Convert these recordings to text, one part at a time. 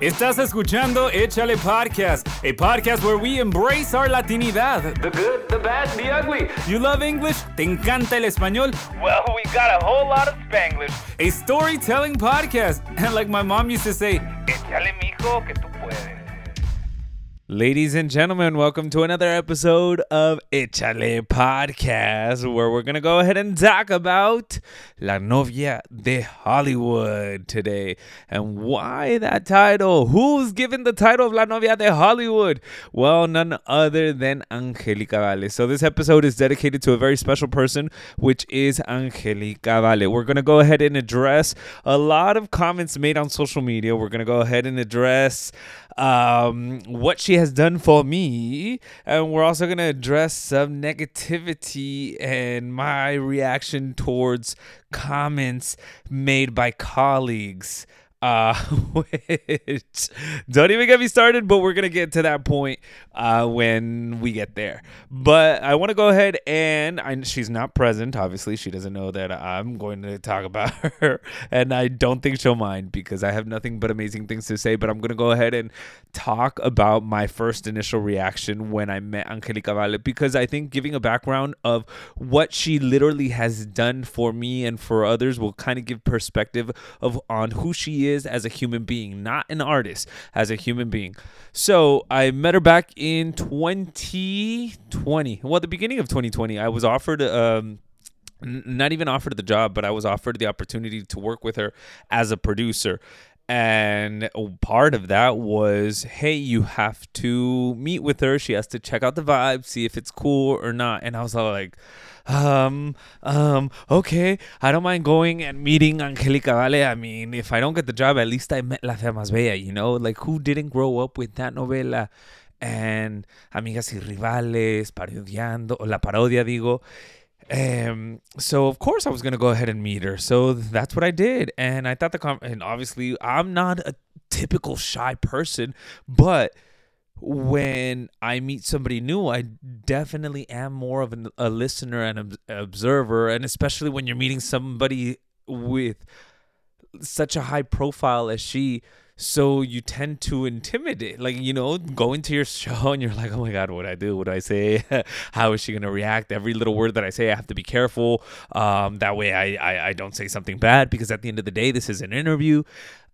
Estás escuchando Échale Podcast, a podcast where we embrace our Latinidad. The good, the bad, the ugly. You love English? ¿Te encanta el español? Well, we got a whole lot of Spanglish. A storytelling podcast. And like my mom used to say, Échale, mijo, que tú puedes. Ladies and gentlemen, welcome to another episode of Échale Podcast, where we're going to go ahead and talk about La Novia de Hollywood today. And why that title? Who's given the title of La Novia de Hollywood? Well, none other than Angelica Vale. So this episode is dedicated to a very special person, which is Angelica Vale. We're going to go ahead and address a lot of comments made on social media. We're going to go ahead and address um, what she has done for me. And we're also going to address some negativity and my reaction towards comments made by colleagues uh which don't even get me started but we're gonna get to that point uh when we get there. But i want to go ahead and I, she's not present obviously. She doesn't know that i'm going to talk about her and i don't think she'll mind because i have nothing but amazing things to say. But i'm gonna go ahead and talk about my first initial reaction when i met angelica vale because i think giving a background of what she literally has done for me and for others will kind of give perspective of on who she is is as a human being, not an artist, as a human being. So I met her back in 2020. Well, the beginning of 2020, I was offered. Um, not even offered the job, but I was offered the opportunity to work with her as a producer. And part of that was, hey, you have to meet with her. She has to check out the vibe, see if it's cool or not. And I was like, um, um, okay, I don't mind going and meeting Angelica Vale. I mean, if I don't get the job, at least I met La Fea Más Bella, you know? Like, who didn't grow up with that novela? And Amigas y Rivales, parodiando, la parodia, digo. Um, so of course I was gonna go ahead and meet her. So that's what I did, and I thought the com- and obviously I'm not a typical shy person, but when I meet somebody new, I definitely am more of an, a listener and an observer, and especially when you're meeting somebody with such a high profile as she so you tend to intimidate like you know go into your show and you're like oh my god what do i do? What do i say? How is she going to react? Every little word that i say i have to be careful. Um, that way I, I i don't say something bad because at the end of the day this is an interview.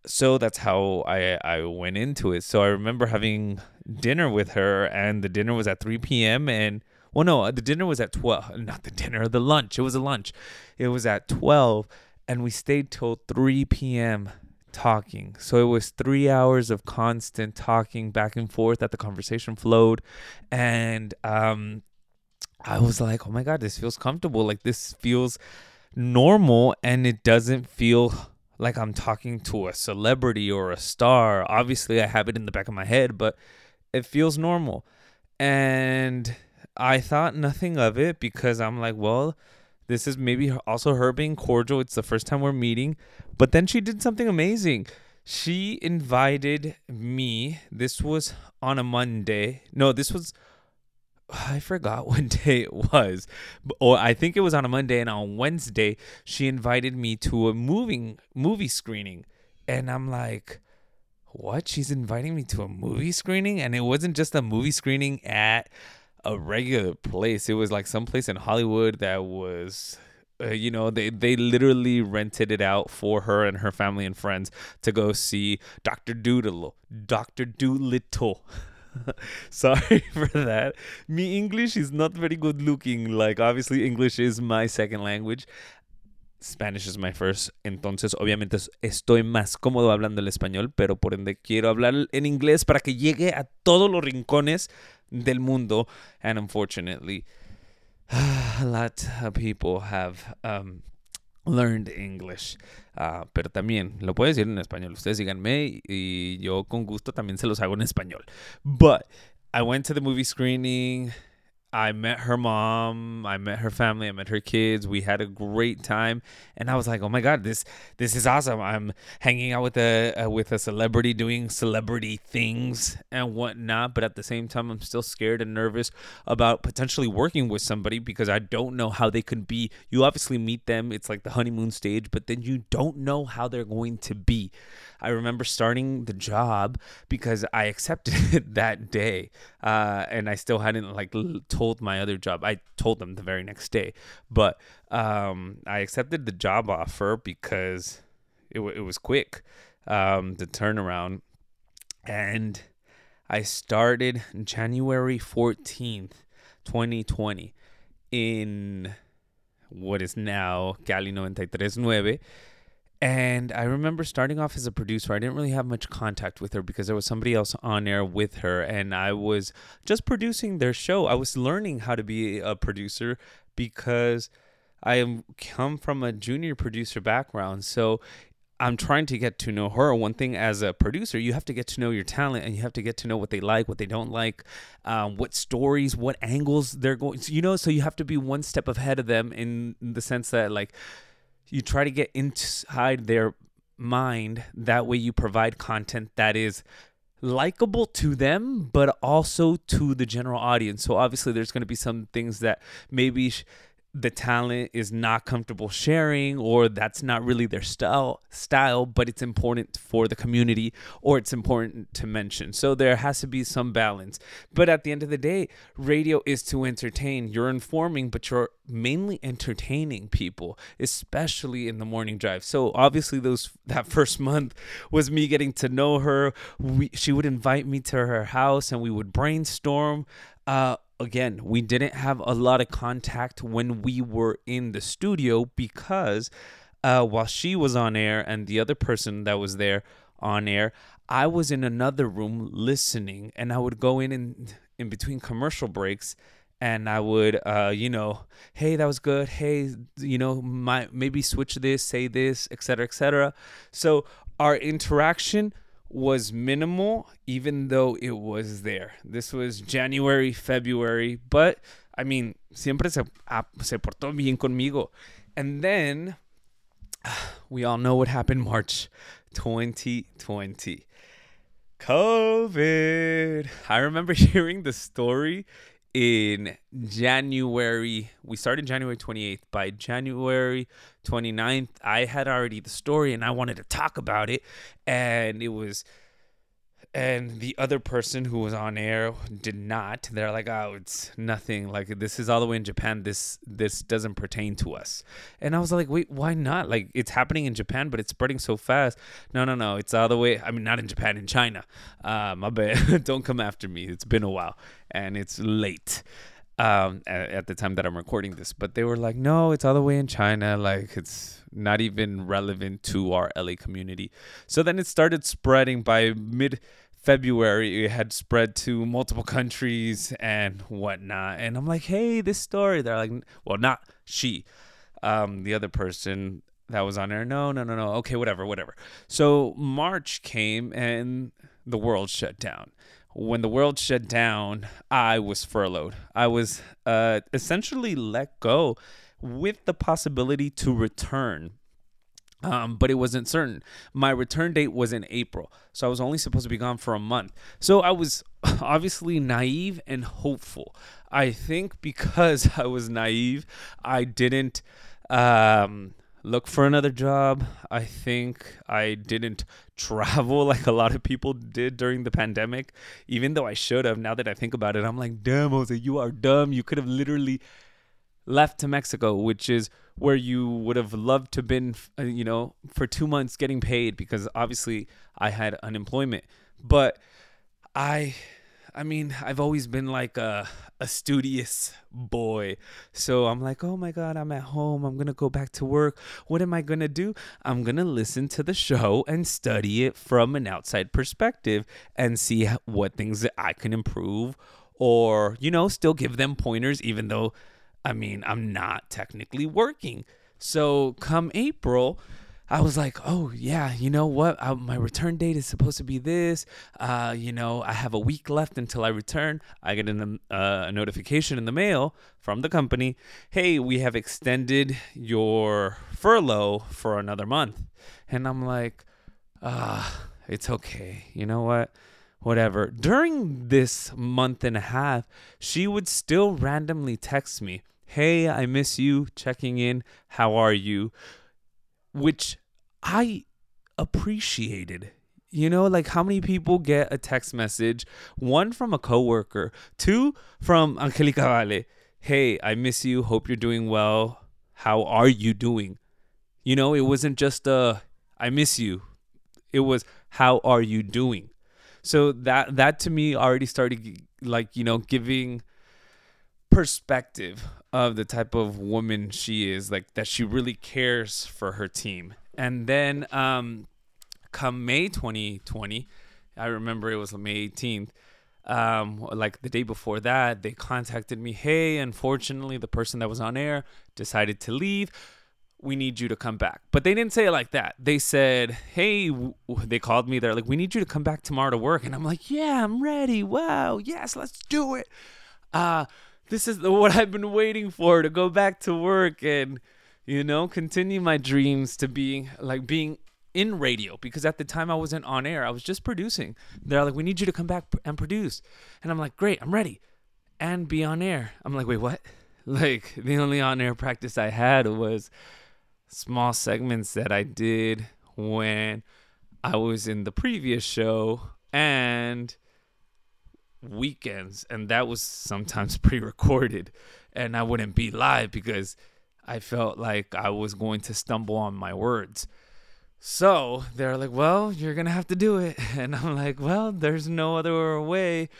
So that's how i i went into it. So i remember having dinner with her and the dinner was at 3 p.m and well no the dinner was at 12 not the dinner the lunch. It was a lunch. It was at 12 and we stayed till 3 p.m talking. So it was three hours of constant talking back and forth that the conversation flowed. And um, I was like, oh my God, this feels comfortable. Like this feels normal and it doesn't feel like I'm talking to a celebrity or a star. Obviously, I have it in the back of my head, but it feels normal. And I thought nothing of it because I'm like, well, this is maybe also her being cordial. It's the first time we're meeting. But then she did something amazing. She invited me. This was on a Monday. No, this was I forgot what day it was. Or I think it was on a Monday and on Wednesday she invited me to a moving movie screening. And I'm like, "What? She's inviting me to a movie screening?" And it wasn't just a movie screening at a regular place. It was like some place in Hollywood that was uh, you know they they literally rented it out for her and her family and friends to go see Dr. Doodle Dr. Dolittle sorry for that me english is not very good looking like obviously english is my second language Spanish is my first, entonces obviamente estoy más cómodo hablando el español, pero por ende quiero hablar en inglés para que llegue a todos los rincones del mundo. And unfortunately, a lot of people have um, learned English. Uh, pero también lo puedo decir en español. Ustedes díganme y yo con gusto también se los hago en español. But I went to the movie screening. I met her mom, I met her family, I met her kids. We had a great time, and I was like, "Oh my god, this this is awesome! I'm hanging out with a uh, with a celebrity, doing celebrity things and whatnot." But at the same time, I'm still scared and nervous about potentially working with somebody because I don't know how they could be. You obviously meet them; it's like the honeymoon stage, but then you don't know how they're going to be. I remember starting the job because I accepted it that day, uh, and I still hadn't like told my other job. I told them the very next day, but um, I accepted the job offer because it it was quick, um, the turnaround, and I started January fourteenth, twenty twenty, in what is now Cali 939 and I remember starting off as a producer. I didn't really have much contact with her because there was somebody else on air with her, and I was just producing their show. I was learning how to be a producer because I am come from a junior producer background. So I'm trying to get to know her. One thing as a producer, you have to get to know your talent and you have to get to know what they like, what they don't like, um, what stories, what angles they're going. You know, so you have to be one step ahead of them in the sense that like you try to get inside their mind. That way, you provide content that is likable to them, but also to the general audience. So, obviously, there's going to be some things that maybe the talent is not comfortable sharing or that's not really their style style but it's important for the community or it's important to mention. So there has to be some balance. But at the end of the day radio is to entertain. You're informing but you're mainly entertaining people especially in the morning drive. So obviously those that first month was me getting to know her. We, she would invite me to her house and we would brainstorm uh, again, we didn't have a lot of contact when we were in the studio because uh, while she was on air and the other person that was there on air, I was in another room listening, and I would go in and in between commercial breaks and I would, uh, you know, hey, that was good. Hey, you know, my maybe switch this, say this, etc., etc. So our interaction was minimal, even though it was there. This was January, February, but I mean, siempre se, ah, se portó bien conmigo. And then we all know what happened March 2020. COVID. I remember hearing the story in January. We started January 28th. By January 29th, I had already the story and I wanted to talk about it. And it was and the other person who was on air did not. They're like oh it's nothing. Like this is all the way in japan. This this doesn't pertain to us. And i was like wait why not? Like it's happening in japan but it's spreading so fast. No no no. It's all the way i mean not in japan in china. Uh, my bad. Don't come after me. It's been a while and it's late um, at, at the time that i'm recording this. But they were like no it's all the way in china. Like it's not even relevant to our la community. So then it started spreading by mid February, it had spread to multiple countries and whatnot. And I'm like, hey, this story. They're like, well, not she, um, the other person that was on there. No, no, no, no. Okay, whatever, whatever. So March came and the world shut down. When the world shut down, I was furloughed. I was uh, essentially let go with the possibility to return um, but it wasn't certain. My return date was in April, so I was only supposed to be gone for a month. So I was obviously naive and hopeful. I think because I was naive, I didn't um, look for another job. I think I didn't travel like a lot of people did during the pandemic, even though I should have. Now that I think about it, I'm like, damn, Jose, you are dumb. You could have literally left to Mexico, which is where you would have loved to been, uh, you know, for two months getting paid because obviously I had unemployment. But I, I mean, I've always been like a, a studious boy. So I'm like, oh my God, I'm at home. I'm going to go back to work. What am I going to do? I'm going to listen to the show and study it from an outside perspective and see what things that I can improve or, you know, still give them pointers, even though I mean, I'm not technically working. So come April, I was like, oh yeah, you know what? I, my return date is supposed to be this. Uh, you know, I have a week left until I return. I get an, uh, a notification in the mail from the company. Hey, we have extended your furlough for another month, and I'm like, ah, it's okay. You know what? Whatever. During this month and a half, she would still randomly text me, Hey, I miss you, checking in. How are you? which I appreciated. You know, like how many people get a text message, one from a coworker, two from Angelica Vale. Hey, I miss you. Hope you're doing well. How are you doing? You know, it wasn't just a I miss you. It was how are you doing? So that that to me already started like, you know, giving perspective of the type of woman she is, like that she really cares for her team. And then um, come May 2020, I remember it was May 18th. Um, like the day before that, they contacted me. Hey, unfortunately, the person that was on air decided to leave. We need you to come back. But they didn't say it like that. They said, Hey, they called me. They're like, We need you to come back tomorrow to work. And I'm like, Yeah, I'm ready. Wow. Yes, let's do it. Uh, this is what I've been waiting for to go back to work and you know continue my dreams to being like being in radio because at the time I wasn't on air. I was just producing. They're like, "We need you to come back and produce," and I'm like, "Great, I'm ready," and be on air. I'm like, "Wait, what?" Like the only on air practice I had was small segments that I did when I was in the previous show and weekends, and that was sometimes pre-recorded, and I wouldn't be live because I felt like I was going to stumble on my words. So they're like, "Well, you're gonna have to do it," and I'm like, "Well, there's no other way."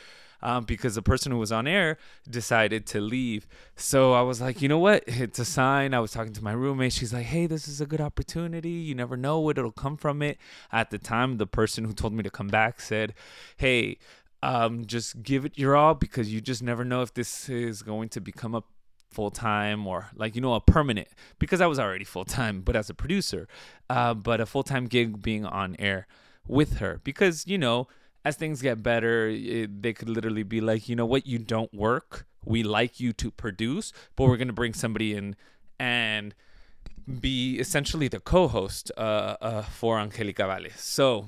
Um, because the person who was on air decided to leave. So I was like, you know what? It's a sign. I was talking to my roommate. She's like, hey, this is a good opportunity. You never know what it'll come from it. At the time, the person who told me to come back said, hey, um, just give it your all because you just never know if this is going to become a full time or like you know a permanent because I was already full time, but as a producer, uh, but a full time gig being on air with her because you know as things get better, it, they could literally be like, you know what, you don't work. We like you to produce, but we're gonna bring somebody in and be essentially the co-host uh, uh, for Angelica Vale. So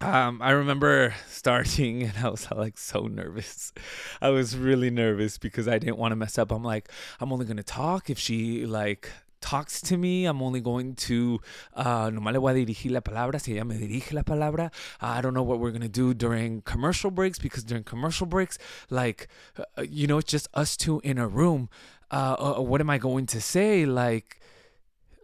um, I remember starting and I was like so nervous. I was really nervous because I didn't want to mess up. I'm like, I'm only gonna talk if she like talks to me. I'm only going to uh nomás le voy a dirigir la palabra si ella me dirige la palabra. I don't know what we're gonna do during commercial breaks because during commercial breaks, like uh, you know, it's just us two in a room. Uh, uh what am I going to say? Like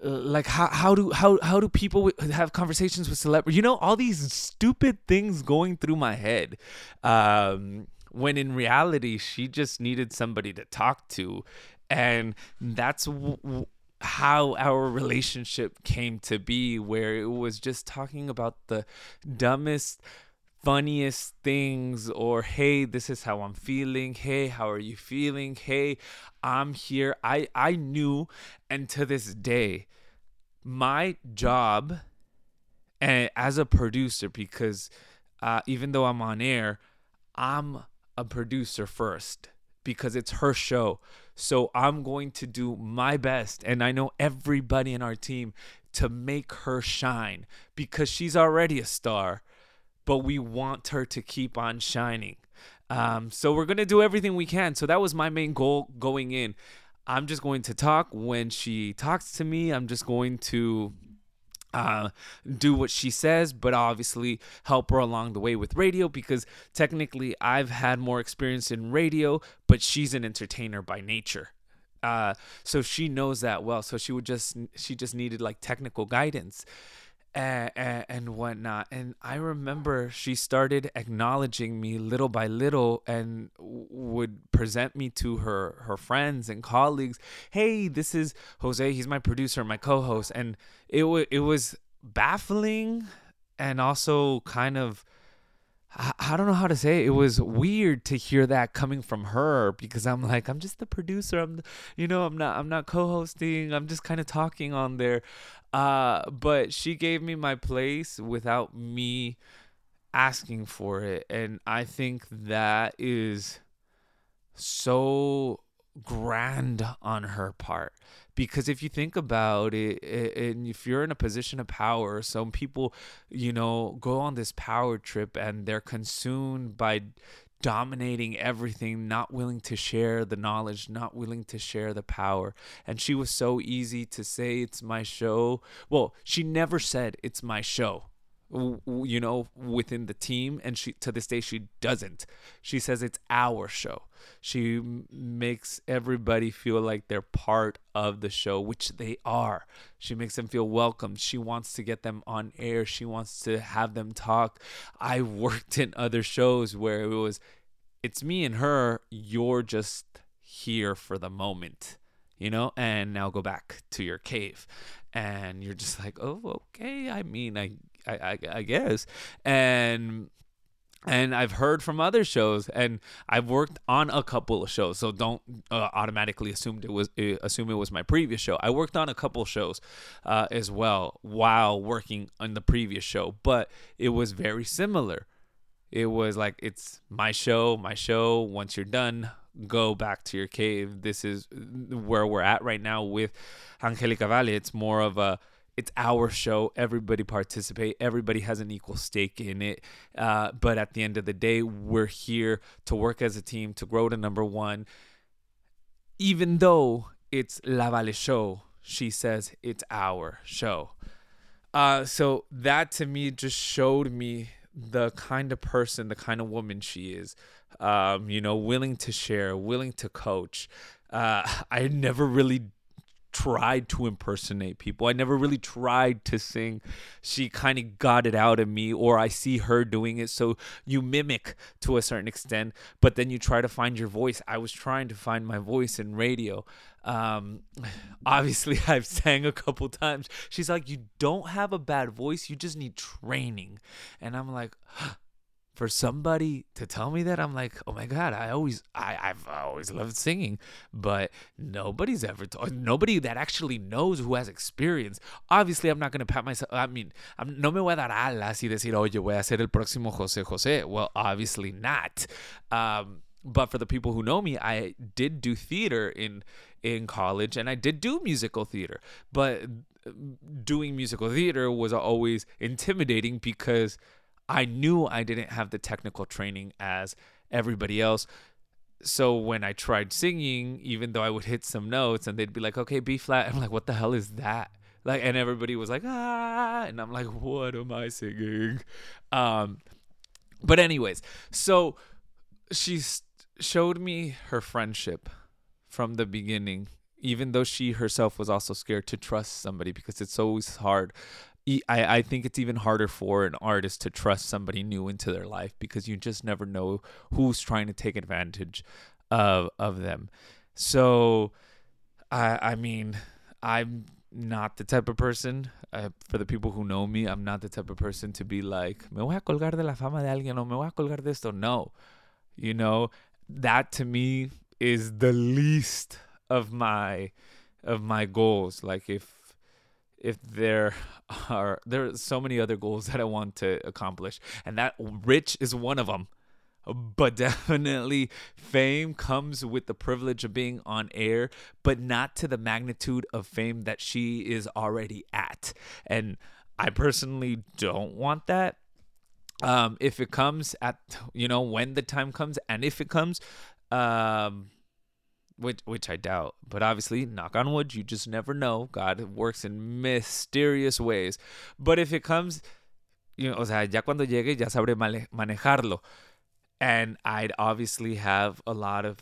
like how how do how how do people have conversations with celebrities? You know, all these stupid things going through my head. Um, when in reality, she just needed somebody to talk to, and that's w- w- how our relationship came to be. Where it was just talking about the dumbest funniest things or hey this is how i'm feeling. Hey how are you feeling? Hey i'm here. I i knew and to this day my job and as a producer because uh, even though i'm on air i'm a producer first because it's her show. So i'm going to do my best and i know everybody in our team to make her shine because she's already a star but we want her to keep on shining. Um, so we're gonna do everything we can. So that was my main goal going in. I'm just going to talk when she talks to me. I'm just going to uh, do what she says, but obviously help her along the way with radio because technically I've had more experience in radio, but she's an entertainer by nature. Uh, so she knows that well. So she would just she just needed like technical guidance and, and, and whatnot. And I remember she started acknowledging me little by little and would present me to her her friends and colleagues. Hey, this is Jose. He's my producer, my co-host, and it was it was baffling and also kind of I, I don't know how to say it. it. was weird to hear that coming from her because I'm like I'm just the producer I'm you know I'm not I'm not co-hosting I'm just kind of talking on there uh but she gave me my place without me asking for it. And I think that is so grand on her part. Because if you think about it and if you're in a position of power some people you know go on this power trip and they're consumed by dominating everything not willing to share the knowledge not willing to share the power. And she was so easy to say it's my show. Well she never said it's my show you know within the team and she to this day she doesn't. She says it's our show. She makes everybody feel like they're part of the show which they are. She makes them feel welcome. She wants to get them on air. She wants to have them talk. I worked in other shows where it was it's me and her. You're just here for the moment you know? And now go back to your cave. And you're just like oh okay. I mean i I, I, I guess. And and I've heard from other shows, and I've worked on a couple of shows. So don't uh, automatically assume it was uh, assume it was my previous show. I worked on a couple shows uh, as well while working on the previous show, but it was very similar. It was like it's my show, my show. Once you're done, go back to your cave. This is where we're at right now with Angelica Vale. It's more of a it's our show. Everybody participate. Everybody has an equal stake in it. Uh, but at the end of the day, we're here to work as a team to grow to number one. Even though it's La Vale show, she says it's our show. Uh, so that to me just showed me the kind of person, the kind of woman she is. Um, you know, willing to share, willing to coach. Uh, I never really tried to impersonate people. I never really tried to sing. She kind of got it out of me, or I see her doing it. So you mimic to a certain extent, but then you try to find your voice. I was trying to find my voice in radio. Um, obviously, I've sang a couple times. She's like, You don't have a bad voice, you just need training. And I'm like, for somebody to tell me that i'm like oh my god i always i i've always loved singing. But nobody's ever told nobody that actually knows who has experience. Obviously i'm not going to pat myself i mean I'm, no me voy a dar alas y decir oye voy a ser el próximo jose jose well obviously not. Um, but for the people who know me i did do theater in in college and i did do musical theater. But doing musical theater was always intimidating because I knew I didn't have the technical training as everybody else. So when I tried singing, even though I would hit some notes and they'd be like, okay, B flat, I'm like, what the hell is that? Like, and everybody was like, ah, and I'm like, what am I singing? Um, but anyways, so she showed me her friendship from the beginning, even though she herself was also scared to trust somebody because it's always hard I, I think it's even harder for an artist to trust somebody new into their life because you just never know who's trying to take advantage of of them. So, I I mean, I'm not the type of person. Uh, for the people who know me, I'm not the type of person to be like, me voy a colgar de la fama de alguien o me voy a colgar de esto. No, you know, that to me is the least of my of my goals. Like if if there are there are so many other goals that I want to accomplish, and that rich is one of them. But definitely, fame comes with the privilege of being on air, but not to the magnitude of fame that she is already at. And I personally don't want that. Um, if it comes at, you know, when the time comes, and if it comes, um, which which I doubt. But obviously, knock on wood, you just never know. God works in mysterious ways. But if it comes, you know, o sea, ya cuando llegue ya sabré manejarlo. And I'd obviously have a lot of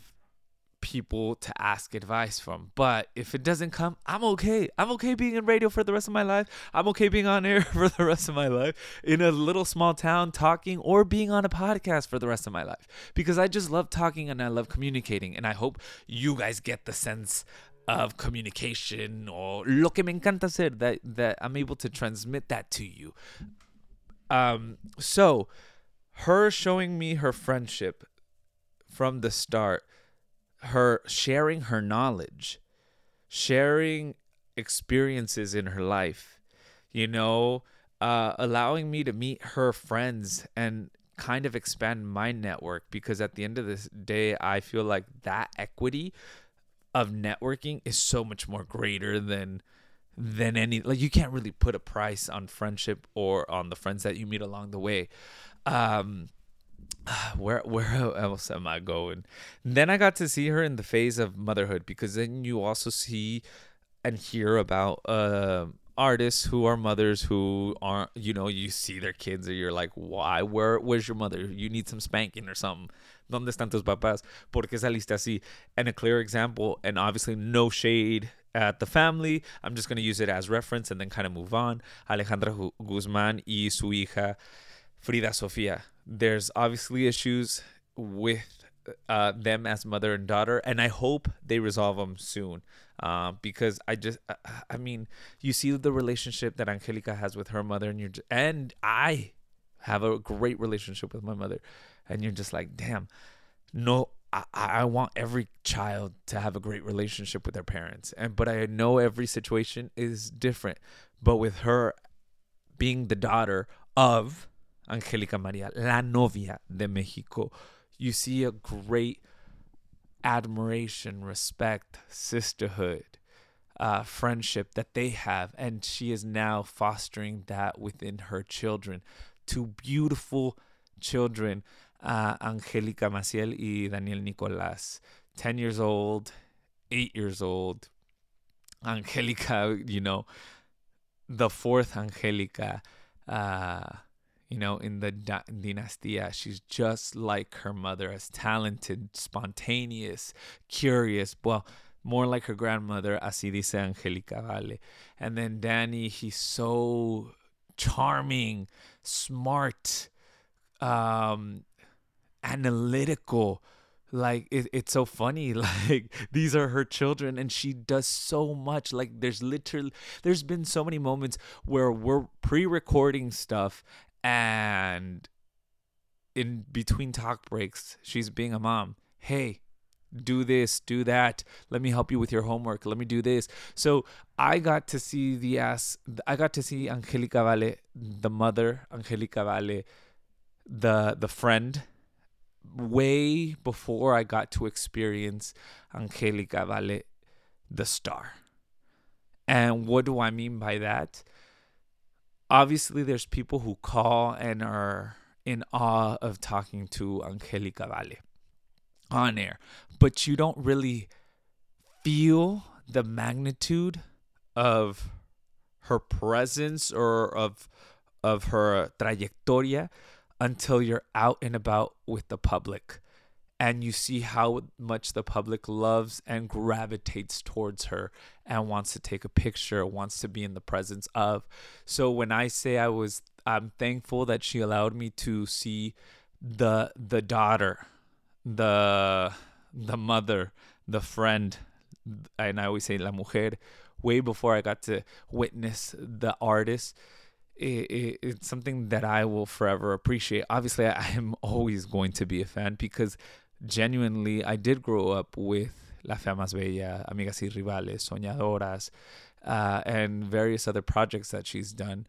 people to ask advice from. But if it doesn't come, I'm okay. I'm okay being in radio for the rest of my life. I'm okay being on air for the rest of my life in a little small town talking or being on a podcast for the rest of my life because I just love talking and I love communicating. And I hope you guys get the sense of communication or lo que me encanta hacer that, that I'm able to transmit that to you. Um, so her showing me her friendship from the start, her sharing her knowledge, sharing experiences in her life, you know, uh, allowing me to meet her friends and kind of expand my network because at the end of this day, I feel like that equity of networking is so much more greater than than any like you can't really put a price on friendship or on the friends that you meet along the way. Um where where else am i going? Then i got to see her in the phase of motherhood because then you also see and hear about uh artists who are mothers who aren't you know you see their kids and you're like why? Where where's your mother? You need some spanking or something. Donde están tus papás? Por qué saliste así? And a clear example and obviously no shade at the family. I'm just going to use it as reference and then kind of move on. Alejandra guzman y su hija frida sofia there's obviously issues with uh, them as mother and daughter, and I hope they resolve them soon. Uh, because I just, uh, I mean, you see the relationship that Angelica has with her mother, and you're, just, and I have a great relationship with my mother, and you're just like, damn, no, I, I want every child to have a great relationship with their parents, and but I know every situation is different. But with her being the daughter of Angelica Maria, la novia de Mexico you see a great admiration, respect, sisterhood, uh, friendship that they have. And she is now fostering that within her children. Two beautiful children, uh, Angelica Masiel y Daniel Nicolás, 10 years old, 8 years old. Angelica, you know, the fourth Angelica. Uh, you know, in the da- Dinastia. She's just like her mother, as talented, spontaneous, curious. Well, more like her grandmother, así dice Angelica Vale. And then Danny, he's so charming, smart, um, analytical. Like it, it's so funny. Like these are her children, and she does so much. Like there's literally there's been so many moments where we're pre-recording stuff and in between talk breaks, she's being a mom. Hey, do this, do that. Let me help you with your homework. Let me do this. So I got to see the ass. I got to see Angelica Vale, the mother, Angelica Vale, the the friend, way before I got to experience Angelica Vale, the star. And what do I mean by that? Obviously there's people who call and are in awe of talking to Angelica Vale on air, but you don't really feel the magnitude of her presence or of of her trayectoria until you're out and about with the public and you see how much the public loves and gravitates towards her and wants to take a picture, wants to be in the presence of. So when I say I was I'm thankful that she allowed me to see the the daughter, the the mother, the friend, and I always say la mujer way before I got to witness the artist. It, it, it's something that I will forever appreciate. Obviously, I am always going to be a fan because genuinely, I did grow up with La Fea Más Bella, Amigas y Rivales, Soñadoras, uh, and various other projects that she's done.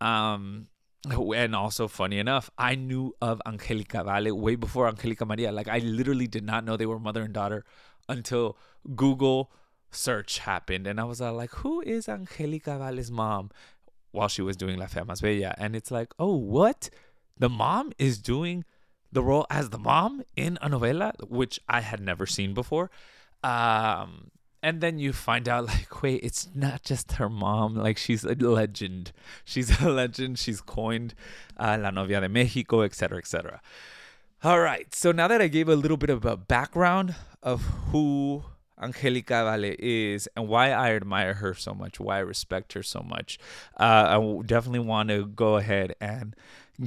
Um, and also, funny enough, I knew of Angelica Vale way before Angelica Maria. Like, I literally did not know they were mother and daughter until Google search happened. And I was uh, like, who is Angelica Vale's mom? While she was doing La Fea Más Bella. And it's like, oh, what? The mom is doing the role as the mom in a novela, which I had never seen before. Um, and then you find out, like, wait, it's not just her mom. Like, she's a legend. She's a legend. She's coined uh, La Novia de Mexico, etc., etc. All right. So now that I gave a little bit of a background of who Angelica Vale is and why I admire her so much, why I respect her so much, uh, I definitely want to go ahead and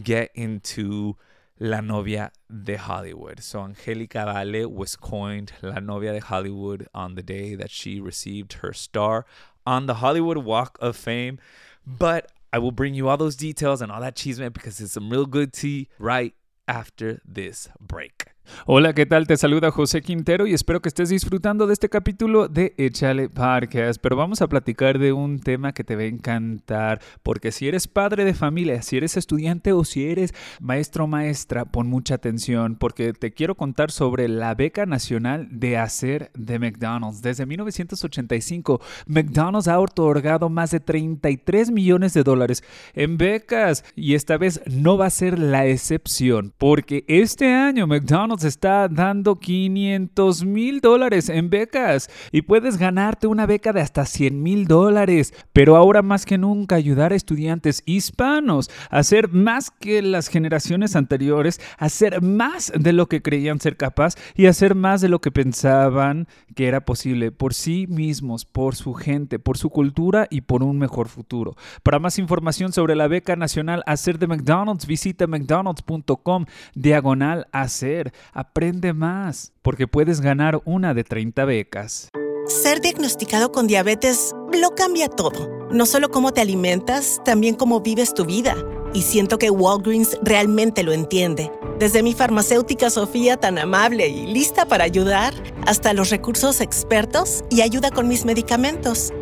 get into La Novia de Hollywood. So Angelica Vale was coined La Novia de Hollywood on the day that she received her star on the Hollywood Walk of Fame. But I will bring you all those details and all that chisme because it's some real good tea right after this break. Hola, ¿qué tal? Te saluda José Quintero y espero que estés disfrutando de este capítulo de Échale Podcast. Pero vamos a platicar de un tema que te va a encantar, porque si eres padre de familia, si eres estudiante o si eres maestro o maestra, pon mucha atención, porque te quiero contar sobre la beca nacional de hacer de McDonald's. Desde 1985, McDonald's ha otorgado más de 33 millones de dólares en becas y esta vez no va a ser la excepción, porque este año McDonald's está dando 500 mil dólares en becas y puedes ganarte una beca de hasta 100 mil dólares. Pero ahora más que nunca ayudar a estudiantes hispanos a hacer más que las generaciones anteriores, a hacer más de lo que creían ser capaz y hacer más de lo que pensaban que era posible por sí mismos, por su gente, por su cultura y por un mejor futuro. Para más información sobre la beca nacional Hacer de McDonald's, visita mcdonalds.com diagonal hacer. Aprende más, porque puedes ganar una de 30 becas. Ser diagnosticado con diabetes lo cambia todo. No solo cómo te alimentas, también cómo vives tu vida. Y siento que Walgreens realmente lo entiende. Desde mi farmacéutica Sofía tan amable y lista para ayudar, hasta los recursos expertos y ayuda con mis medicamentos.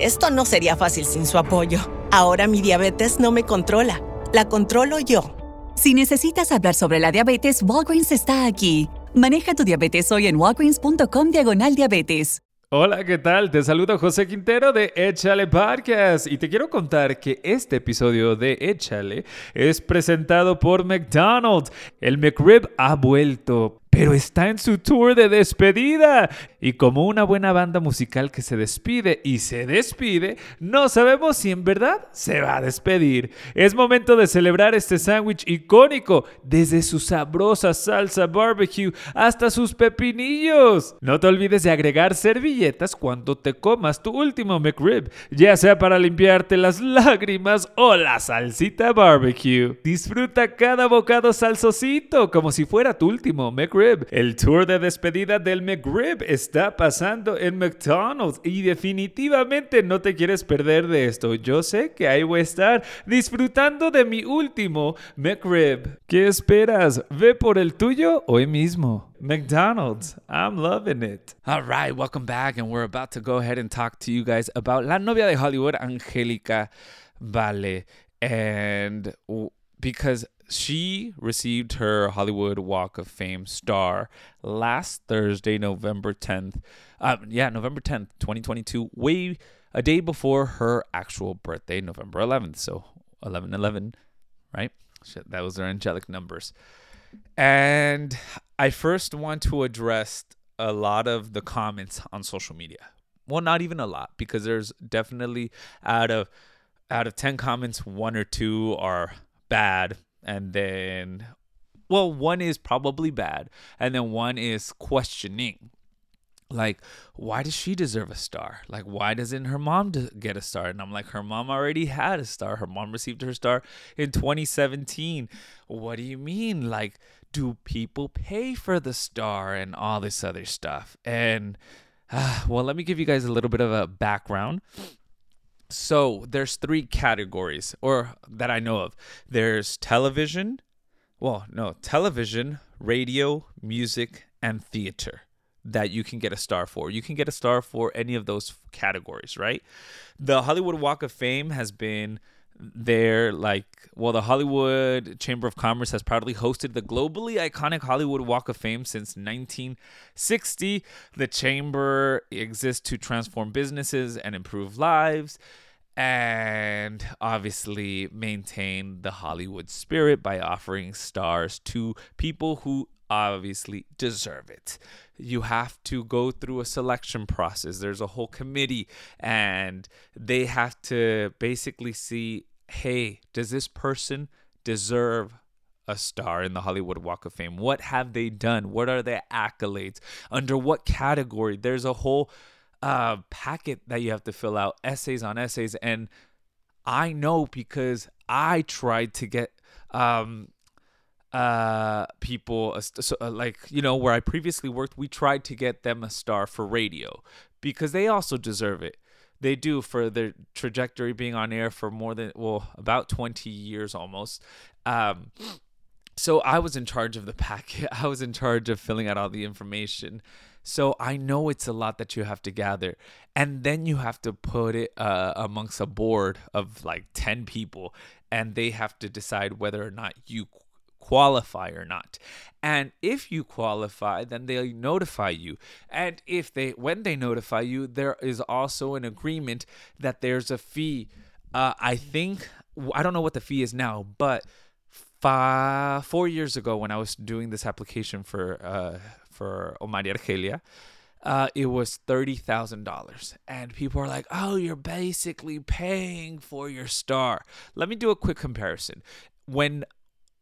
Esto no sería fácil sin su apoyo. Ahora mi diabetes no me controla, la controlo yo. Si necesitas hablar sobre la diabetes, Walgreens está aquí. Maneja tu diabetes hoy en walgreens.com diagonal diabetes. Hola, ¿qué tal? Te saludo José Quintero de Échale Podcast y te quiero contar que este episodio de Échale es presentado por McDonald's. El McRib ha vuelto pero está en su tour de despedida. Y como una buena banda musical que se despide y se despide, no sabemos si en verdad se va a despedir. Es momento de celebrar este sándwich icónico, desde su sabrosa salsa barbecue hasta sus pepinillos. No te olvides de agregar servilletas cuando te comas tu último McRib, ya sea para limpiarte las lágrimas o la salsita barbecue. Disfruta cada bocado salsosito como si fuera tu último El tour de despedida del McRib está pasando en McDonald's y definitivamente no te quieres perder de esto. Yo sé que ahí voy a estar disfrutando de mi último McRib. ¿Qué esperas? Ve por el tuyo hoy mismo. McDonald's. I'm loving it. All right, welcome back. And we're about to go ahead and talk to you guys about La Novia de Hollywood, Angélica Vale. And because she received her Hollywood Walk of Fame star last Thursday, November 10th. Um, yeah, November 10th, 2022, way a day before her actual birthday, November 11th. So 11 11, right? Shit, that was their angelic numbers. And I first want to address a lot of the comments on social media. Well, not even a lot, because there's definitely out of out of 10 comments, one or two are bad and then well one is probably bad and then one is questioning. Like why does she deserve a star? Like why doesn't her mom get a star? And i'm like her mom already had a star. Her mom received her star in 2017 what do you mean? Like do people pay for the star and all this other stuff? And uh, well let me give you guys a little bit of a background so there's three categories or that I know of. There's television, well, no, television, radio, music, and theater that you can get a star for. You can get a star for any of those categories, right? The Hollywood Walk of Fame has been there like well the hollywood chamber of commerce has proudly hosted the globally iconic hollywood walk of fame since 1960 the chamber exists to transform businesses and improve lives and obviously maintain the hollywood spirit by offering stars to people who obviously deserve it you have to go through a selection process. There's a whole committee, and they have to basically see hey, does this person deserve a star in the Hollywood Walk of Fame? What have they done? What are their accolades? Under what category? There's a whole uh, packet that you have to fill out, essays on essays. And I know because I tried to get um, uh people so, uh, like you know where i previously worked we tried to get them a star for radio because they also deserve it they do for their trajectory being on air for more than well about 20 years almost um so I was in charge of the packet. I was in charge of filling out all the information. So I know it's a lot that you have to gather. And then you have to put it uh, amongst a board of like 10 people, and they have to decide whether or not you qualify or not. And if you qualify, then they notify you. And if they when they notify you, there is also an agreement that there's a fee. Uh, I think I don't know what the fee is now, but five, four years ago when I was doing this application for uh, for Omar Argelia, uh, it was thirty thousand dollars, and people are like, "Oh, you're basically paying for your star." Let me do a quick comparison. When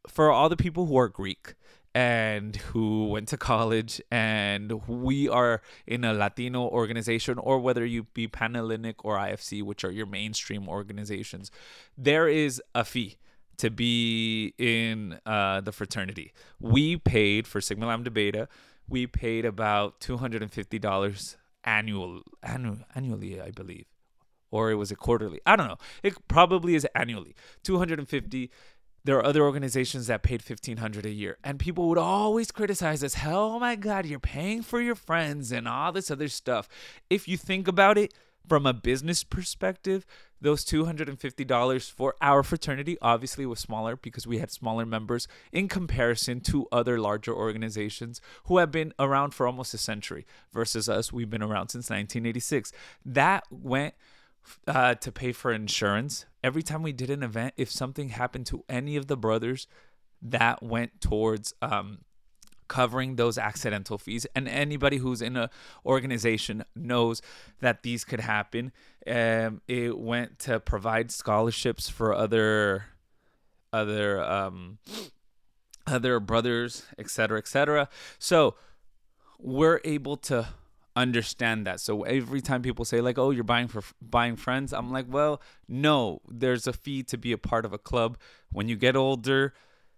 for all the people who are Greek and who went to college and we are in a Latino organization or whether you be Panhellenic or IFC, which are your mainstream organizations, there is a fee to be in uh, the fraternity. We paid for Sigma Lambda Beta. We paid about two hundred and fifty dollars annual, annual annually, I believe, or it was a quarterly. I don't know. It probably is annually. Two hundred and fifty. There are other organizations that paid fifteen hundred a year, and people would always criticize us. Hell, oh my God, you're paying for your friends and all this other stuff. If you think about it, from a business perspective, those $250 for our fraternity obviously was smaller because we had smaller members in comparison to other larger organizations who have been around for almost a century versus us we've been around since 1986 that went uh, to pay for insurance. Every time we did an event if something happened to any of the brothers that went towards um, covering those accidental fees and anybody who's in a organization knows that these could happen um, it went to provide scholarships for other other um, other brothers etc etc so we're able to understand that so every time people say like oh you're buying for buying friends i'm like well no there's a fee to be a part of a club when you get older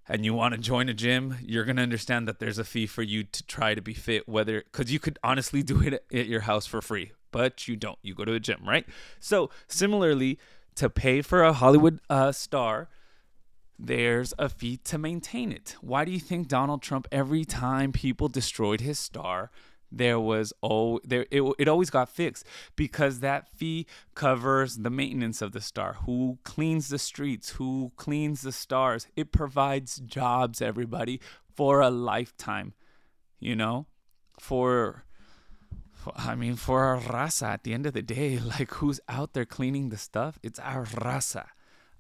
and you want to join a gym, you're to understand that there's a fee for you to try to be fit, whether because you could honestly do it at your house for free, but you don't. You go to a gym, right? So, similarly, to pay for a Hollywood uh, star, there's a fee to maintain it. Why do you think Donald Trump, every time people destroyed his star, there was oh there it, it always got fixed because that fee covers the maintenance of the star who cleans the streets who cleans the stars it provides jobs everybody for a lifetime you know for I mean, for our raza, at the end of the day, like who's out there cleaning the stuff? It's our raza.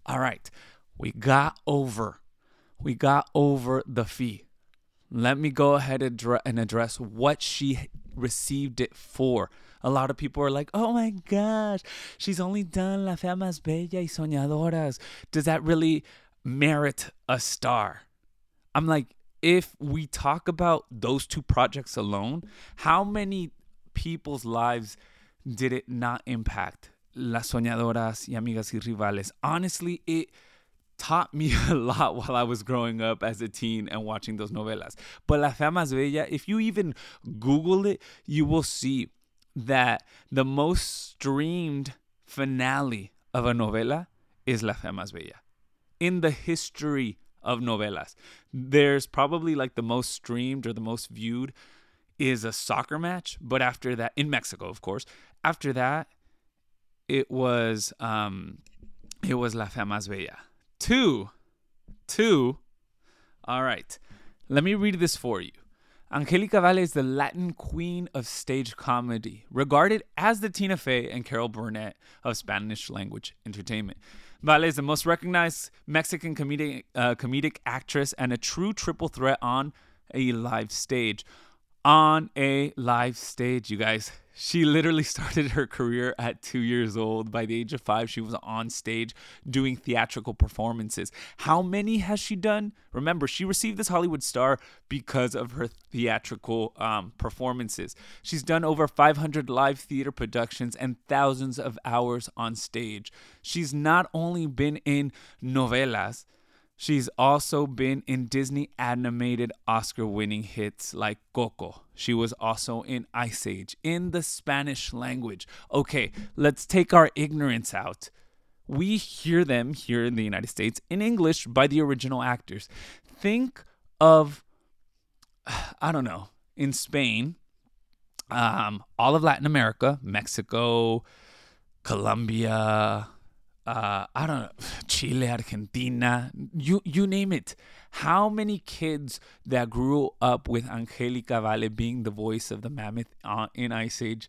All right, we got over, we got over the fee. Let me go ahead and address what she received it for. A lot of people are like, oh my gosh, she's only done La Fea Más Bella y Soñadoras. Does that really merit a star? I'm like, if we talk about those two projects alone, how many people's lives did it not impact? Las Soñadoras y Amigas y Rivales. Honestly, it taught me a lot while I was growing up as a teen and watching those novelas. But La Fea Más Bella, if you even Google it, you will see that the most streamed finale of a novela is La Fea Más Bella. In the history of novelas, there's probably like the most streamed or the most viewed is a soccer match, but after that, in Mexico, of course, after that, it was um, it was La Fea Más Bella Two. Two. All right. Let me read this for you. Angelica Vale is the Latin queen of stage comedy, regarded as the Tina Fey and Carol Burnett of Spanish language entertainment. Vale is the most recognized Mexican comedic, uh, comedic actress and a true triple threat on a live stage. On a live stage, you guys. She literally started her career at two years old. By the age of five, she was on stage doing theatrical performances. How many has she done? Remember, she received this Hollywood star because of her theatrical um, performances. She's done over 500 live theater productions and thousands of hours on stage. She's not only been in novelas, She's also been in Disney animated Oscar winning hits like Coco. She was also in Ice Age in the Spanish language. Okay, let's take our ignorance out. We hear them here in the United States in English by the original actors. Think of, I don't know, in Spain, um, all of Latin America, Mexico, Colombia, uh, I don't know, Chile, Argentina, you you name it. How many kids that grew up with Angelica Vale being the voice of the mammoth uh, in Ice Age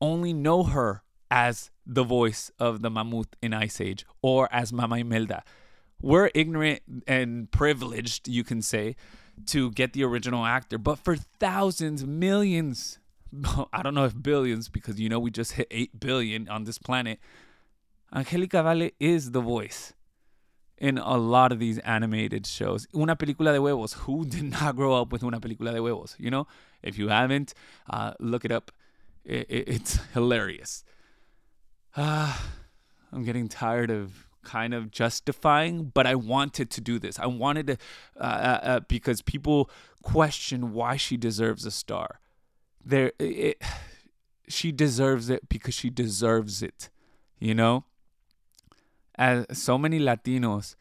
only know her as the voice of the mammoth in Ice Age or as Mama Imelda? We're ignorant and privileged, you can say, to get the original actor, but for thousands, millions, I don't know if billions, because you know we just hit 8 billion on this planet Angelica Vale is the voice in a lot of these animated shows. Una película de huevos. Who did not grow up with una película de huevos? You know, if you haven't, uh, look it up. It, it, it's hilarious. Uh, I'm getting tired of kind of justifying, but I wanted to do this. I wanted to, uh, uh, uh because people question why she deserves a star. There, it, she deserves it because she deserves it. You know, as so many Latinos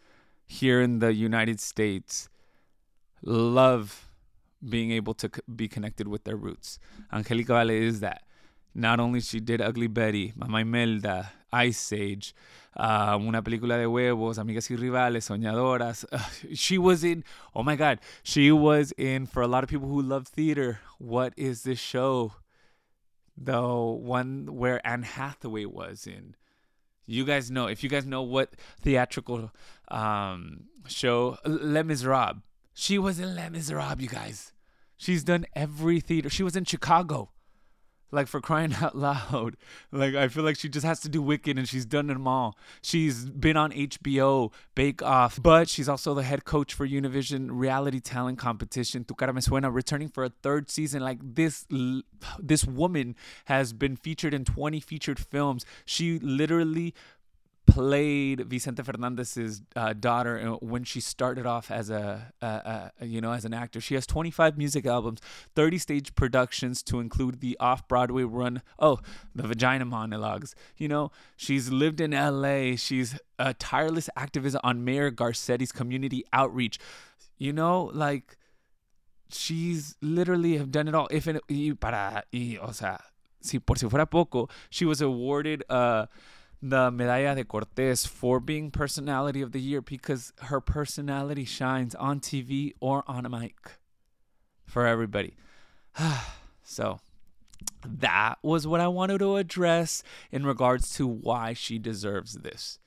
here in the United States love being able to be connected with their roots. Angelica Vale is that. Not only she did Ugly Betty, Mama Imelda, Ice Age, uh, una película de huevos, Amigas y Rivales, Soñadoras. Uh, she was in, oh my God, she was in, for a lot of people who love theater, what is this show? The one where Anne Hathaway was in you guys know if you guys know what theatrical um, show Les Miserables. She was in Les Miserables, you guys. She's done every theater. She was in Chicago like for crying out loud. Like I feel like she just has to do Wicked and she's done them all. She's been on HBO, Bake Off, but she's also the head coach for Univision reality talent competition Tu Cara Me Suena, returning for a third season. Like this this woman has been featured in 20 featured films. She literally played Vicente Fernandez's uh, daughter uh, when she started off as a, a, a, you know as an actor. She has 25 music albums, 30 stage productions to include the off-Broadway run. Oh, the Vagina Monologues. You know, she's lived in L.A. She's a tireless activist on Mayor Garcetti's community outreach. You know, like she's literally have done it all. If it, y para y o sea, si por si fuera poco, she was awarded. Uh, the Medalla de Cortés for being Personality of the Year because her personality shines on TV or on a mic for everybody. so that was what I wanted to address in regards to why she deserves this.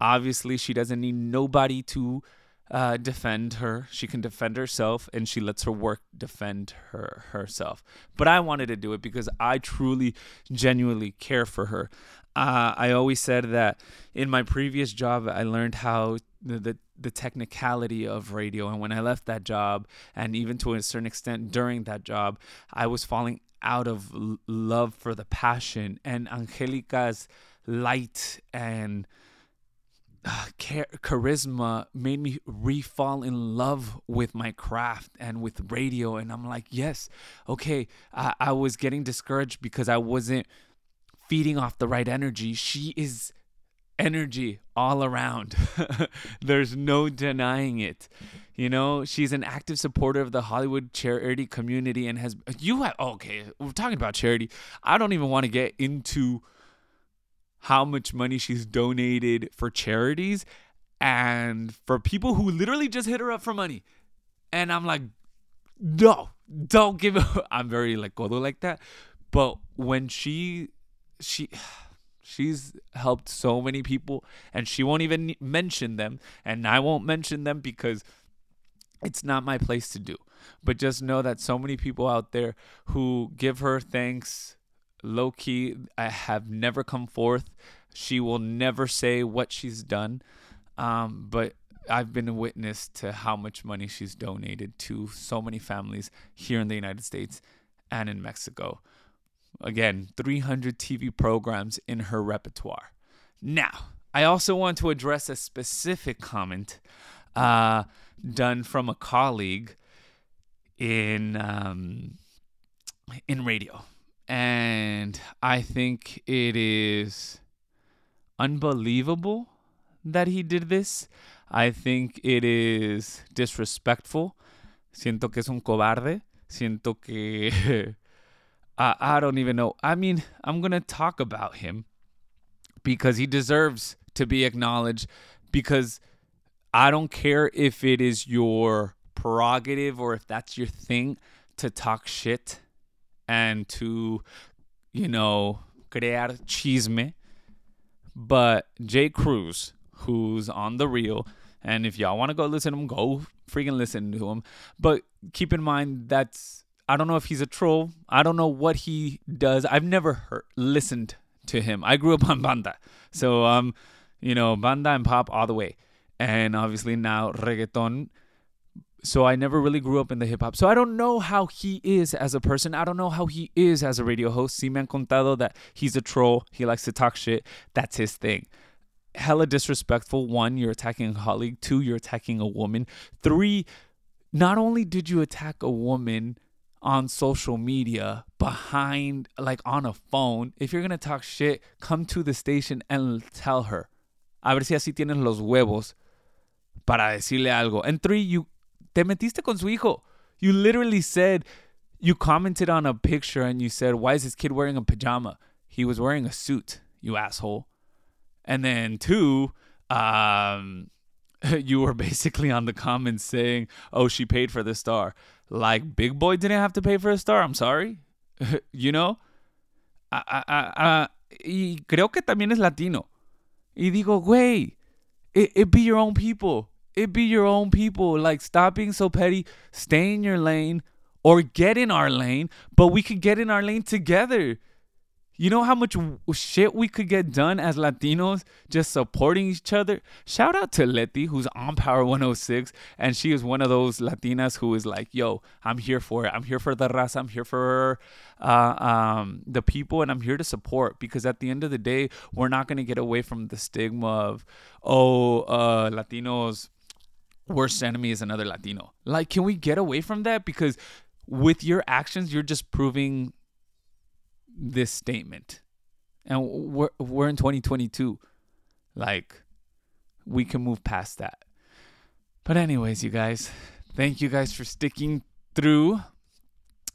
Obviously, she doesn't need nobody to uh, defend her. She can defend herself, and she lets her work defend her herself. But I wanted to do it because I truly, genuinely care for her uh, I always said that in my previous job, I learned how the, the, the technicality of radio, and when I left that job, and even to a certain extent during that job, I was falling out of l- love for the passion and Angelica's light and uh, char- charisma made me re-fall in love with my craft and with radio and i'm like yes okay I, I was getting discouraged because i wasn't feeding off the right energy. She is energy all around. There's no denying it. You know, she's an active supporter of the Hollywood charity community and has you have okay, we're talking about charity. I don't even want to get into how much money she's donated for charities and for people who literally just hit her up for money. And I'm like, no, don't give it. I'm very like codo like that. But when she she she's helped so many people and she won't even mention them and I won't mention them because it's not my place to do. But just know that so many people out there who give her thanks low key I have never come forth. She will never say what she's done. Um, but I've been a witness to how much money she's donated to so many families here in the United States and in Mexico. Again, 300 TV programs in her repertoire. Now, I also want to address a specific comment uh, done from a colleague in um, in radio, and I think it is unbelievable that he did this. I think it is disrespectful. Siento que es un cobarde. Siento que I, I don't even know. I mean, I'm going to talk about him because he deserves to be acknowledged because I don't care if it is your prerogative or if that's your thing to talk shit and to, you know, crear chisme. But J Cruz, who's on the real, and if y'all want to go listen to him, go freaking listen to him. But keep in mind that's I don't know if he's a troll. I don't know what he does. I've never heard listened to him. I grew up on banda, so um, you know, banda and pop all the way, and obviously now reggaeton. So I never really grew up in the hip hop. So I don't know how he is as a person. I don't know how he is as a radio host. Si me han contado that he's a troll. He likes to talk shit. That's his thing hella disrespectful. One, you're attacking a colleague. Two, you're attacking a woman. Three, not only did you attack a woman on social media behind, like on a phone, if you're gonna talk shit, come to the station and tell her. A ver si así tienes los huevos para decirle algo. And three, you te metiste con su hijo. You literally said, you commented on a picture and you said, why is this kid wearing a pajama? He was wearing a suit, you asshole. And then two, um, you were basically on the comments saying, "Oh, she paid for the star." Like Big Boy didn't have to pay for a star. I'm sorry, you know. I, I, I, y creo que también es latino. Y digo, güey, it, it be your own people. It be your own people. Like, stop being so petty. Stay in your lane or get in our lane, but we could get in our lane together. You know how much shit we could get done as Latinos just supporting each other? Shout out to Letty, who's on Power 106, and she is one of those Latinas who is like, yo, I'm here for it. I'm here for the raza. I'm here for uh, um, the people, and I'm here to support because at the end of the day, we're not going to get away from the stigma of, oh, uh, Latinos, worst enemy is another Latino. Like, can we get away from that? Because with your actions, you're just proving this statement. And we're we're in 2022. Like we can move past that. But anyways, you guys, thank you guys for sticking through.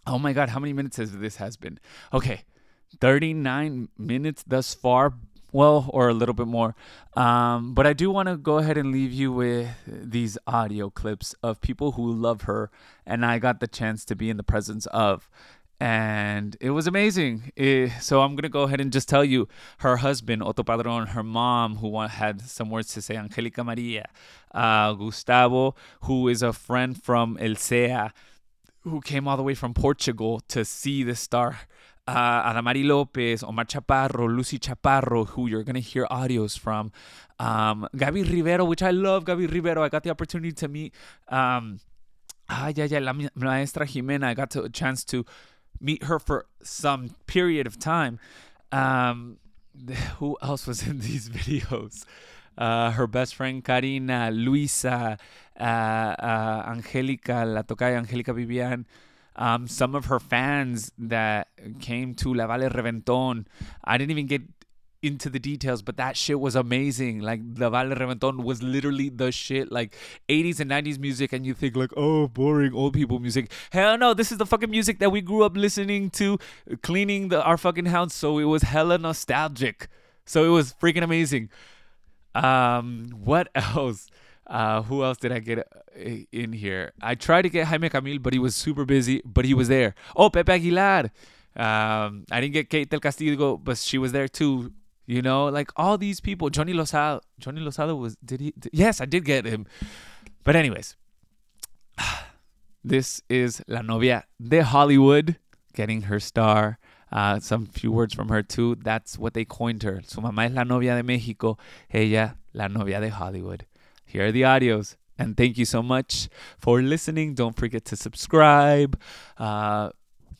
Oh my god, how many minutes has this has been? Okay. 39 minutes thus far. Well, or a little bit more. Um, but I do want to go ahead and leave you with these audio clips of people who love her and I got the chance to be in the presence of and it was amazing. It, so I'm gonna go ahead and just tell you, her husband Otto Padron, her mom, who had some words to say, Angelica Maria, uh, Gustavo, who is a friend from El Sea, who came all the way from Portugal to see the star. Uh, Adamari Lopez, Omar Chaparro, Lucy Chaparro, who you're gonna hear audios from, um, Gaby Rivero, which I love Gaby Rivero. I got the opportunity to meet. Um, ah, yeah, yeah, la maestra Jimena. I got to, a chance to meet her for some period of time. Um, who else was in these videos? Uh, her best friend Karina, Luisa, uh, uh, Angelica, La Tocaya, Angelica Vivian, um, some of her fans that came to La Valle Reventon. I didn't even get into the details, but that shit was amazing. Like the Valle Reventon was literally the shit. Like 80s and 90s music, and you think like, oh, boring old people music. Hell no, this is the fucking music that we grew up listening to, cleaning the our fucking house. So it was hella nostalgic. So it was freaking amazing. Um, what else? Uh, who else did I get uh, in here? I tried to get Jaime Camil, but he was super busy. But he was there. Oh, Pepe Aguilar. Um, I didn't get Kate del Castillo, but she was there too. You know, like all these people. Johnny Lozada. Johnny Lozada was did he? Did, yes, I did get him. But anyways, this is La Novia de Hollywood getting her star. Uh, some few words from her too. That's what they coined her. Su mamá es la novia de México. Ella, la novia de Hollywood. Here are the audios. And thank you so much for listening. Don't forget to subscribe. Uh,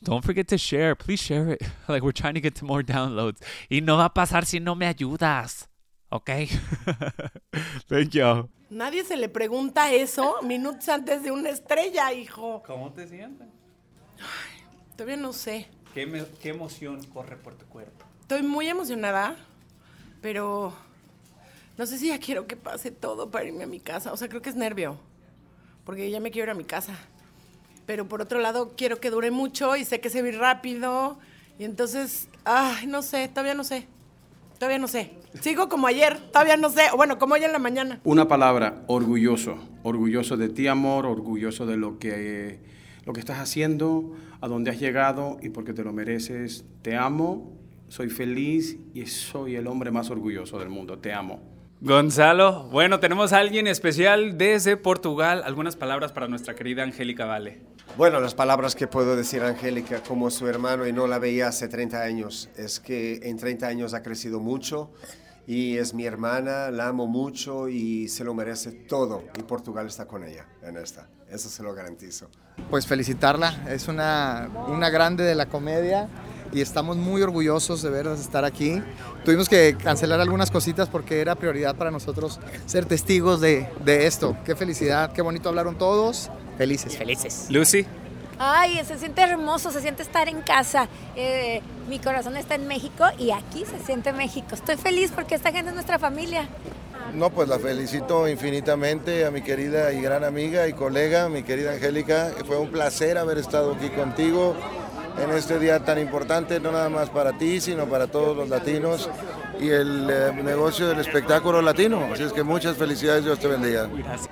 don't forget to share. Please share it. Like we're trying to get to more downloads. Y no va a pasar si no me ayudas. ¿Ok? Thank you. Nadie se le pregunta eso minutos antes de una estrella, hijo. ¿Cómo te sientes? Todavía no sé. ¿Qué, me, ¿Qué emoción corre por tu cuerpo? Estoy muy emocionada, pero No sé si ya quiero que pase todo para irme a mi casa. O sea, creo que es nervio. Porque ya me quiero ir a mi casa. Pero por otro lado, quiero que dure mucho y sé que se ir rápido. Y entonces, ay, no sé, todavía no sé. Todavía no sé. Sigo como ayer, todavía no sé. Bueno, como hoy en la mañana. Una palabra, orgulloso. Orgulloso de ti, amor, orgulloso de lo que, lo que estás haciendo, a dónde has llegado y porque te lo mereces. Te amo, soy feliz y soy el hombre más orgulloso del mundo. Te amo. Gonzalo, bueno, tenemos a alguien especial desde Portugal. Algunas palabras para nuestra querida Angélica Vale. Bueno, las palabras que puedo decir a Angélica como su hermano y no la veía hace 30 años es que en 30 años ha crecido mucho y es mi hermana, la amo mucho y se lo merece todo y Portugal está con ella en esta, eso se lo garantizo. Pues felicitarla, es una, una grande de la comedia y estamos muy orgullosos de verlas estar aquí. Tuvimos que cancelar algunas cositas porque era prioridad para nosotros ser testigos de, de esto. Qué felicidad, qué bonito hablaron todos. Felices. Felices. Lucy. Ay, se siente hermoso, se siente estar en casa. Eh, mi corazón está en México y aquí se siente México. Estoy feliz porque esta gente es nuestra familia. No, pues la felicito infinitamente a mi querida y gran amiga y colega, mi querida Angélica. Fue un placer haber estado aquí contigo en este día tan importante, no nada más para ti, sino para todos los latinos y el eh, negocio del espectáculo latino. Así es que muchas felicidades, Dios te bendiga.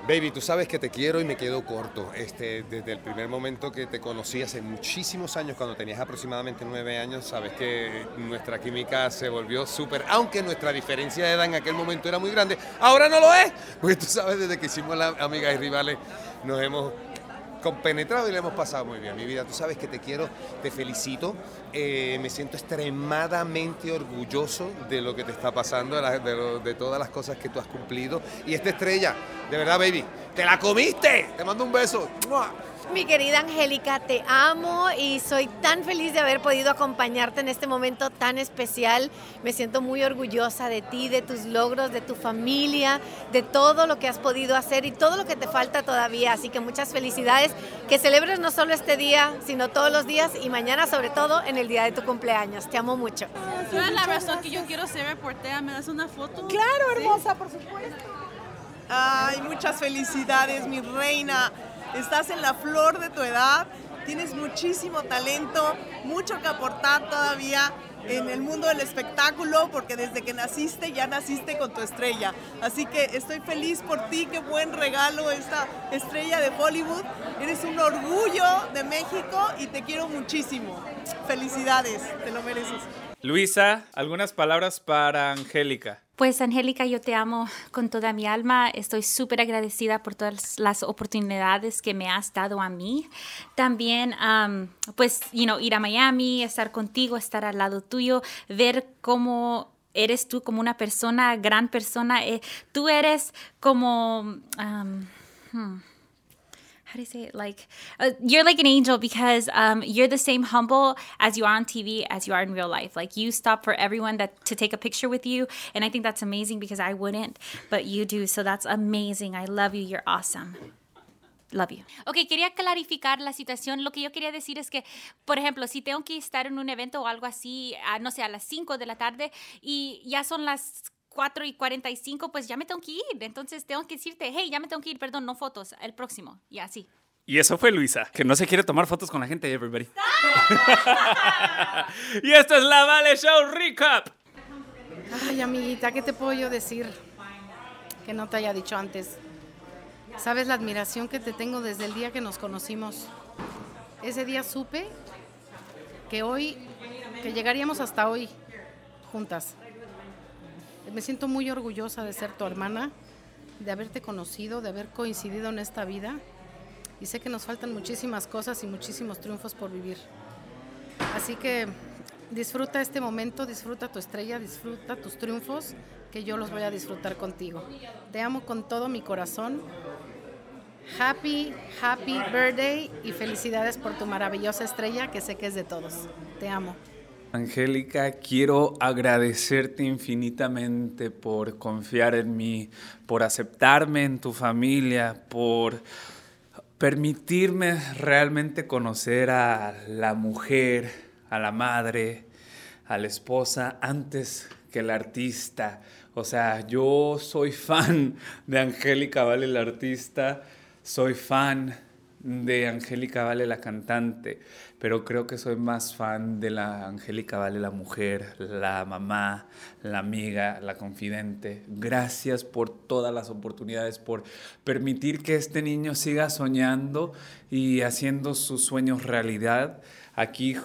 Baby, tú sabes que te quiero y me quedo corto. Este, desde el primer momento que te conocí hace muchísimos años, cuando tenías aproximadamente nueve años, sabes que nuestra química se volvió súper, aunque nuestra diferencia de edad en aquel momento era muy grande, ahora no lo es, porque tú sabes, desde que hicimos la Amigas y Rivales, nos hemos compenetrado y le hemos pasado muy bien. Mi vida, tú sabes que te quiero, te felicito. Eh, me siento extremadamente orgulloso de lo que te está pasando, de, de todas las cosas que tú has cumplido. Y esta estrella, de verdad, baby, te la comiste. Te mando un beso. ¡Mua! Mi querida Angélica, te amo y soy tan feliz de haber podido acompañarte en este momento tan especial. Me siento muy orgullosa de ti, de tus logros, de tu familia, de todo lo que has podido hacer y todo lo que te falta todavía. Así que muchas felicidades. Que celebres no solo este día, sino todos los días y mañana sobre todo en el día de tu cumpleaños. Te amo mucho. Tú eres la razón que yo quiero ser reportera. ¿Me das una foto? Claro, Sí. hermosa, por supuesto. Ay, muchas felicidades, mi reina. Estás en la flor de tu edad, tienes muchísimo talento, mucho que aportar todavía en el mundo del espectáculo, porque desde que naciste ya naciste con tu estrella. Así que estoy feliz por ti, qué buen regalo esta estrella de Hollywood. Eres un orgullo de México y te quiero muchísimo. Felicidades, te lo mereces. Luisa, algunas palabras para Angélica. Pues Angélica, yo te amo con toda mi alma. Estoy súper agradecida por todas las oportunidades que me has dado a mí. También, um, pues, you know, ir a Miami, estar contigo, estar al lado tuyo, ver cómo eres tú como una persona, gran persona. Eh, tú eres como... um, how do you say it? Like, uh, you're like an angel because um, you're the same humble as you are on TV as you are in real life. Like, you stop for everyone that to take a picture with you, and I think that's amazing because I wouldn't, but you do. So that's amazing. I love you. You're awesome. Love you. Ok, quería clarificar la situación. Lo que yo quería decir es que, por ejemplo, si tengo que estar en un evento o algo así, a, no sé, a las 5 de la tarde y ya son las 4 y 45, pues ya me tengo que ir. Entonces tengo que decirte, hey, ya me tengo que ir, perdón, no fotos, el próximo. Y así. Y eso fue Luisa, que no se quiere tomar fotos con la gente, everybody. y esto es la Vale Show Recap. Ay, amiguita, ¿qué te puedo yo decir que no te haya dicho antes? Sabes la admiración que te tengo desde el día que nos conocimos. Ese día supe que hoy, que llegaríamos hasta hoy juntas. Me siento muy orgullosa de ser tu hermana, de haberte conocido, de haber coincidido en esta vida. Y sé que nos faltan muchísimas cosas y muchísimos triunfos por vivir. Así que disfruta este momento, disfruta tu estrella, disfruta tus triunfos, que yo los voy a disfrutar contigo. Te amo con todo mi corazón. Happy, happy birthday y felicidades por tu maravillosa estrella que sé que es de todos. Te amo. Angélica, quiero agradecerte infinitamente por confiar en mí, por aceptarme en tu familia, por permitirme realmente conocer a la mujer, a la madre, a la esposa, antes que la artista. O sea, yo soy fan de Angélica Vale, la artista, soy fan de Angélica Vale, la cantante, pero creo que soy más fan de la Angélica Vale, la mujer, la mamá, la amiga, la confidente. Gracias por todas las oportunidades, por permitir que este niño siga soñando y haciendo sus sueños realidad. Aquí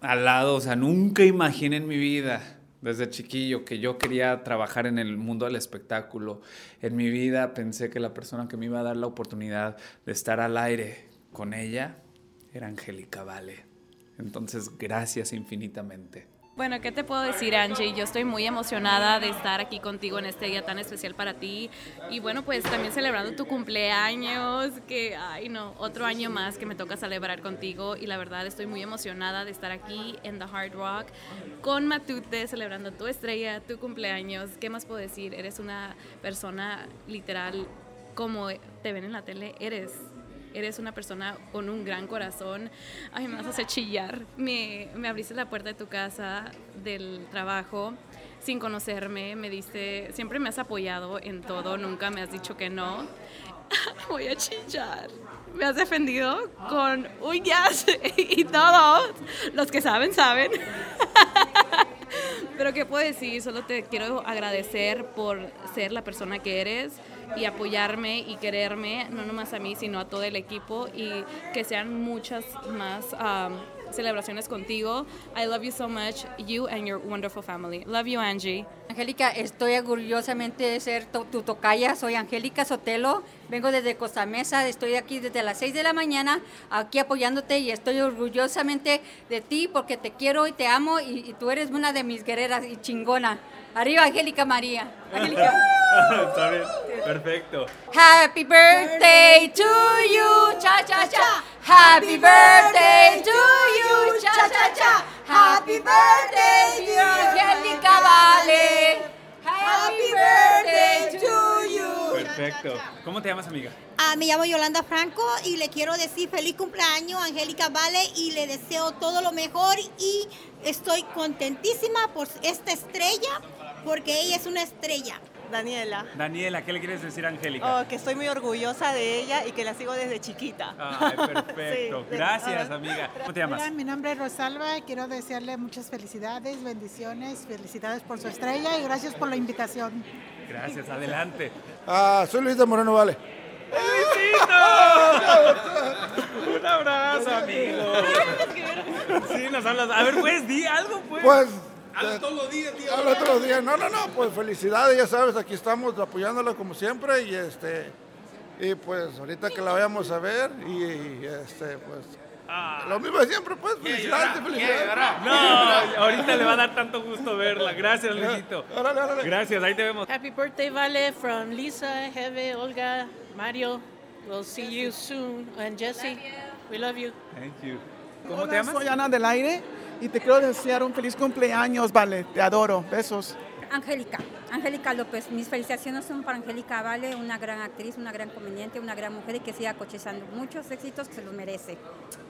al lado, o sea, nunca imaginé en mi vida desde chiquillo que yo quería trabajar en el mundo del espectáculo. En mi vida pensé que la persona que me iba a dar la oportunidad de estar al aire con ella era Angélica Vale. Entonces, gracias infinitamente. Bueno, ¿qué te puedo decir, Angie? Yo estoy muy emocionada de estar aquí contigo en este día tan especial para ti. Y bueno, pues también celebrando tu cumpleaños, que, ay no, otro año más que me toca celebrar contigo. Y la verdad estoy muy emocionada de estar aquí en The Hard Rock con Matute, celebrando tu estrella, tu cumpleaños. ¿Qué más puedo decir? Eres una persona literal como te ven en la tele, eres eres una persona con un gran corazón. Ay, me vas a chillar. Me, me abriste la puerta de tu casa, del trabajo, sin conocerme. Me diste, siempre me has apoyado en todo, nunca me has dicho que no. Voy a chillar. Me has defendido con uñas y todos. Los que saben, saben. Pero ¿qué puedo decir? Solo te quiero agradecer por ser la persona que eres y apoyarme y quererme, no nomás a mí, sino a todo el equipo y que sean muchas más um, celebraciones contigo. I love you so much, you and your wonderful family. Love you, Angie. Angélica, estoy orgullosamente de ser tu, tu tocaya. Soy Angélica Sotelo. Vengo desde Costa Mesa. Estoy aquí desde las 6 de la mañana, aquí apoyándote y estoy orgullosamente de ti porque te quiero y te amo y, y tú eres una de mis guerreras y chingona. Arriba, Angélica María. Angélica. Está bien, perfecto. Happy birthday to you, cha cha cha. Happy birthday to you, cha cha cha. Happy birthday, dear Angélica Vale. Happy birthday to you. Perfecto. ¿Cómo te llamas, amiga? Ah, me llamo Yolanda Franco y le quiero decir feliz cumpleaños a Angélica Vale y le deseo todo lo mejor y estoy contentísima por esta estrella porque ella es una estrella. Daniela. Daniela, ¿qué le quieres decir a Angélica? Oh, que estoy muy orgullosa de ella y que la sigo desde chiquita. Ay, perfecto. Sí, Gracias, amiga. ¿Cómo te llamas? Hola, mi nombre es Rosalba y quiero desearle muchas felicidades, bendiciones, felicidades por su estrella y gracias por la invitación. Gracias, adelante. Ah, soy Luis de Moreno Vale. ¡Luisito! Un abrazo, amigo. Sí, nos hablas. A ver, pues, di algo, pues. Pues. Habla todos los días, tío. Habla todos los días. No, no, no, pues felicidades, ya sabes, aquí estamos apoyándola como siempre y este. Y pues ahorita que la vayamos a ver y, y, este, pues. Lo mismo de siempre, pues, felicidades, felicidades. No, ahorita le va a dar tanto gusto verla. Gracias, Luisito. Gracias, ahí te vemos. Happy birthday, Vale, from Lisa, Heve, Olga, Mario. We'll see you soon. And Jesse, we love you. Thank you. ¿Cómo Hola, te llamas? Soy Ana del Aire y te quiero desear un feliz cumpleaños, Vale. Te adoro. Besos. Angélica, Angélica López. Mis felicitaciones son para Angélica Vale, una gran actriz, una gran comediante, una gran mujer y que siga cochezando muchos éxitos que se los merece.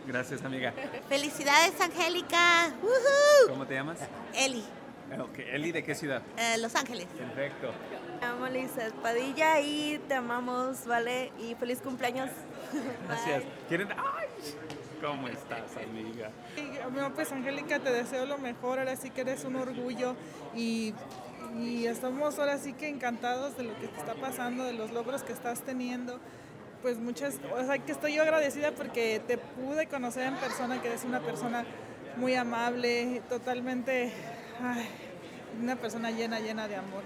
Gracias, amiga. Felicidades, Angélica. ¿Cómo te llamas? Eli, Ok, Eli, ¿de qué ciudad? eh, Los Ángeles. Perfecto. Me llamo Lisa Espadilla y te amamos, ¿vale? Y feliz cumpleaños. Gracias. ¿Quieren? ¡Ay! ¿Cómo estás, amiga? Bueno, pues Angélica, te deseo lo mejor. Ahora sí que eres un orgullo y, y estamos ahora sí que encantados de lo que te está pasando, de los logros que estás teniendo. Pues muchas, o sea, que estoy yo agradecida porque te pude conocer en persona, que eres una persona muy amable, totalmente, una persona llena, llena de amor.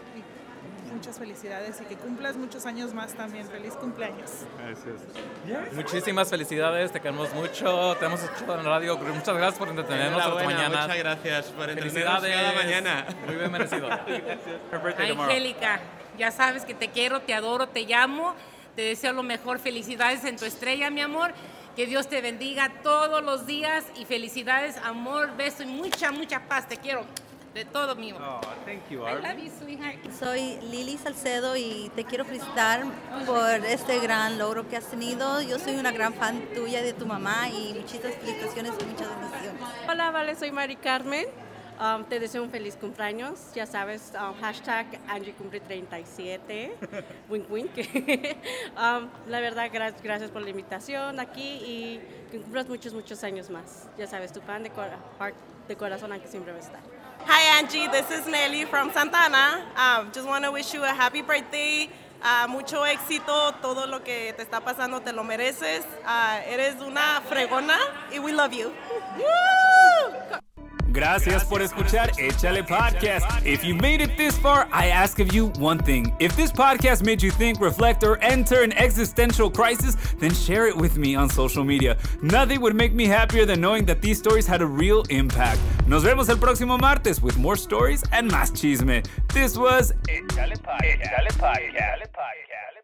Muchas felicidades y que cumplas muchos años más también. Feliz cumpleaños. Gracias. Muchísimas felicidades, te queremos mucho, te hemos escuchado en radio, muchas gracias por entretenernos esta mañana. Muchas gracias por entretenernos Felicidades. cada mañana. Muy bien merecido. Angélica, ya sabes que te quiero, te adoro, te llamo, te deseo lo mejor, felicidades en tu estrella, mi amor. Que Dios te bendiga todos los días y felicidades, amor, beso y mucha, mucha paz. Te quiero de todo mío. Oh, thank you, I love you, sweetheart. Soy Lili Salcedo y te quiero felicitar por este gran logro que has tenido. Yo soy una gran fan tuya y de tu mamá y muchas felicitaciones y muchas bendiciones. Hola, Vale, soy Mari Carmen. Um, te deseo un feliz cumpleaños. Ya sabes, um, hashtag Angie cumple 37. wink, wink. um, la verdad, gra gracias por la invitación aquí y que cumplas muchos, muchos años más. Ya sabes, tu pan de, cor de corazón aquí siempre va a estar. Hi, Angie. This is Nelly from Santana. Um, just want to wish you a happy birthday. Uh, mucho éxito, todo lo que te está pasando te lo mereces. Uh, eres una fregona y we love you. Gracias por escuchar Échale Podcast. If you made it this far, I ask of you one thing. If this podcast made you think, reflect, or enter an existential crisis, then share it with me on social media. Nothing would make me happier than knowing that these stories had a real impact. Nos vemos el próximo martes with more stories and más chisme. This was Échale Podcast. Échale Podcast.